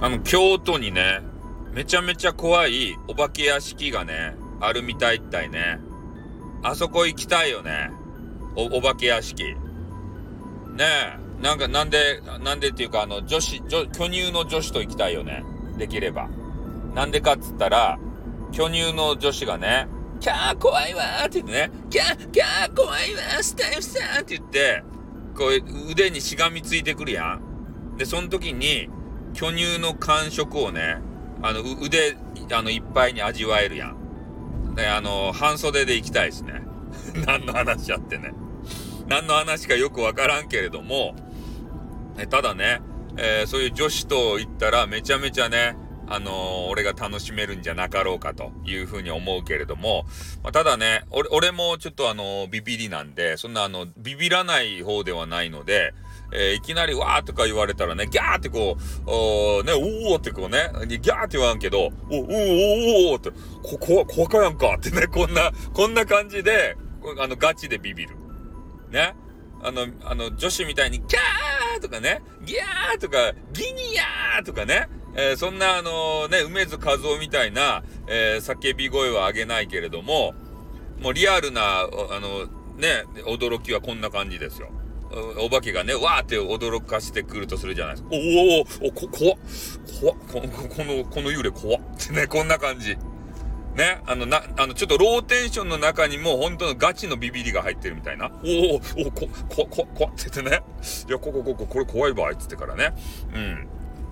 あの、京都にね、めちゃめちゃ怖いお化け屋敷がね、あるみたいったいね。あそこ行きたいよね。お、お化け屋敷。ねえ。なんか、なんで、なんでっていうか、あの、女子、女、巨乳の女子と行きたいよね。できれば。なんでかっつったら、巨乳の女子がね、キャー怖いわーって言ってね、キャー、キャー怖いわースタイフさんって言って、こう腕にしがみついてくるやん。で、その時に、巨乳の感触をね、あの、腕、あの、いっぱいに味わえるやん。で、あの、半袖で行きたいですね。何の話やってね。何の話かよくわからんけれども、ただね、えー、そういう女子と言ったらめちゃめちゃね、あのー、俺が楽しめるんじゃなかろうかというふうに思うけれども、まあ、ただね、俺、俺もちょっとあのー、ビビりなんで、そんなあの、ビビらない方ではないので、えー、いきなりわーとか言われたらね、ギャーってこう、おね、おーってこうね、ギャーって言わんけど、お、おーおーおーって、こ、こ、怖かやんかってね、こんな、こんな感じで、あの、ガチでビビる。ね。あの、あの、女子みたいに、キャーとかね、ギャーとか、ギニヤーとかね、えー、そんなあのね、梅津和夫みたいな、えー、叫び声は上げないけれども、もうリアルな、あの、ね、驚きはこんな感じですよ。お化けがね、わーって驚かしてくるとするじゃないですか。おおおこ、怖っ。怖っ。この、この、幽霊怖っ。ってね、こんな感じ。ね、あの、な、あの、ちょっとローテンションの中にも本当のガチのビビりが入ってるみたいな。おおおこ、こ、こ、こ、って言ってね。いや、ここ、ここ、これ怖い場合っつってからね。うん。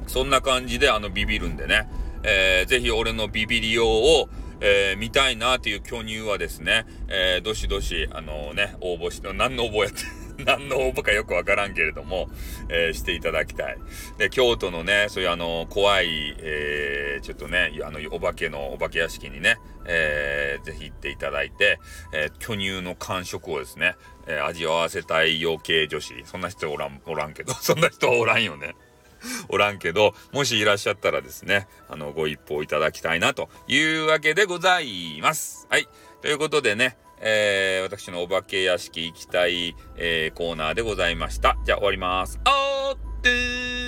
そんな感じであのビビるんでね、えー、ぜひ俺のビビり用を、えー、見たいなという巨乳はですね、えー、どしどし、あのね、応募して、何の応募やって、何の応募かよくわからんけれども、えー、していただきたい。で、京都のね、そういうあの、怖い、えー、ちょっとね、あの、お化けの、お化け屋敷にね、えー、ぜひ行っていただいて、えー、巨乳の感触をですね、えー、味わわせたい養鶏女子。そんな人おらん、おらんけど、そんな人おらんよね。おらんけど、もしいらっしゃったらですね、あの、ご一報いただきたいなというわけでございます。はい。ということでね、えー、私のお化け屋敷行きたい、えー、コーナーでございました。じゃあ終わります。あーってー